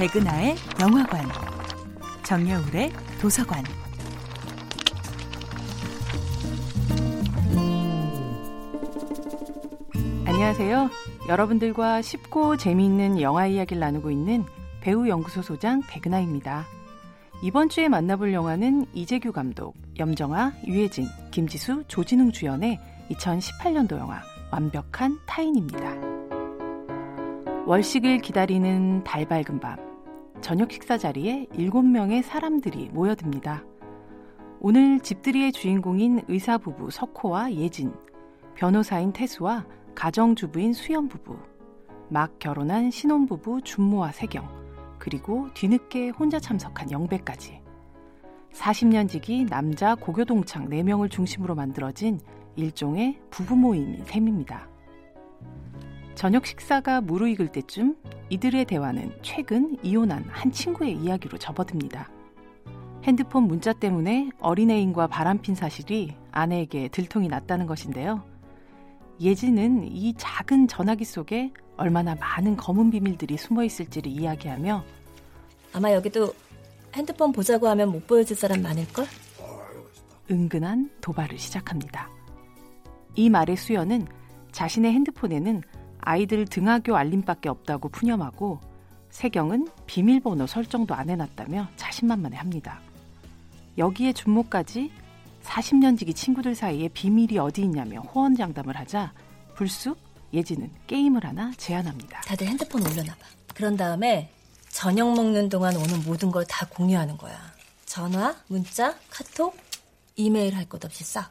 백은하의 영화관, 정여울의 도서관. 안녕하세요. 여러분들과 쉽고 재미있는 영화 이야기를 나누고 있는 배우 연구소 소장 백은하입니다. 이번 주에 만나볼 영화는 이재규 감독, 염정아, 유해진, 김지수, 조진웅 주연의 2018년도 영화 완벽한 타인입니다. 월식을 기다리는 달 밝은 밤. 저녁 식사 자리에 7명의 사람들이 모여듭니다. 오늘 집들이의 주인공인 의사 부부 석호와 예진, 변호사인 태수와 가정주부인 수연 부부, 막 결혼한 신혼부부 준모와 세경, 그리고 뒤늦게 혼자 참석한 영배까지. 40년 지기 남자 고교동창 4명을 중심으로 만들어진 일종의 부부 모임인 셈입니다. 저녁 식사가 무르익을 때쯤 이들의 대화는 최근 이혼한 한 친구의 이야기로 접어듭니다. 핸드폰 문자 때문에 어린애인과 바람핀 사실이 아내에게 들통이 났다는 것인데요. 예진은 이 작은 전화기 속에 얼마나 많은 검은 비밀들이 숨어 있을지를 이야기하며 아마 여기도 핸드폰 보자고 하면 못 보여줄 사람 많을걸? 은근한 도발을 시작합니다. 이 말의 수연은 자신의 핸드폰에는 아이들 등하교 알림밖에 없다고 푸념하고 세경은 비밀번호 설정도 안 해놨다며 자신만만해 합니다. 여기에 준모까지 40년 지기 친구들 사이에 비밀이 어디 있냐며 호언장담을 하자 불쑥 예지는 게임을 하나 제안합니다. 다들 핸드폰 올려놔봐. 그런 다음에 저녁 먹는 동안 오는 모든 걸 다 공유하는 거야. 전화, 문자, 카톡, 이메일 할 것 없이 싹.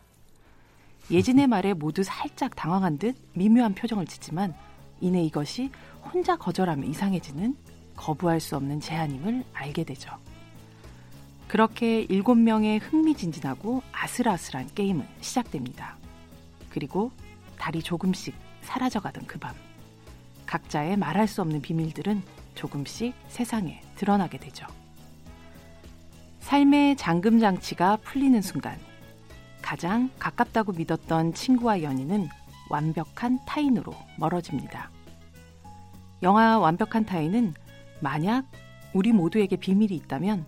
예진의 말에 모두 살짝 당황한 듯 미묘한 표정을 짓지만 이내 이것이 혼자 거절하면 이상해지는 거부할 수 없는 제안임을 알게 되죠. 그렇게 일곱 명의 흥미진진하고 아슬아슬한 게임은 시작됩니다. 그리고 달이 조금씩 사라져가던 그 밤, 각자의 말할 수 없는 비밀들은 조금씩 세상에 드러나게 되죠. 삶의 잠금 장치가 풀리는 순간, 가장 가깝다고 믿었던 친구와 연인은 완벽한 타인으로 멀어집니다. 영화 완벽한 타인은 만약 우리 모두에게 비밀이 있다면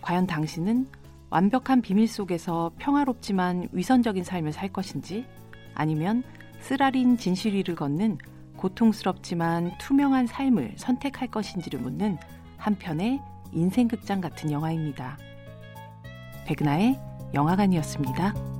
과연 당신은 완벽한 비밀 속에서 평화롭지만 위선적인 삶을 살 것인지 아니면 쓰라린 진실 위를 걷는 고통스럽지만 투명한 삶을 선택할 것인지를 묻는 한편의 인생극장 같은 영화입니다. 백나의 영화관이었습니다.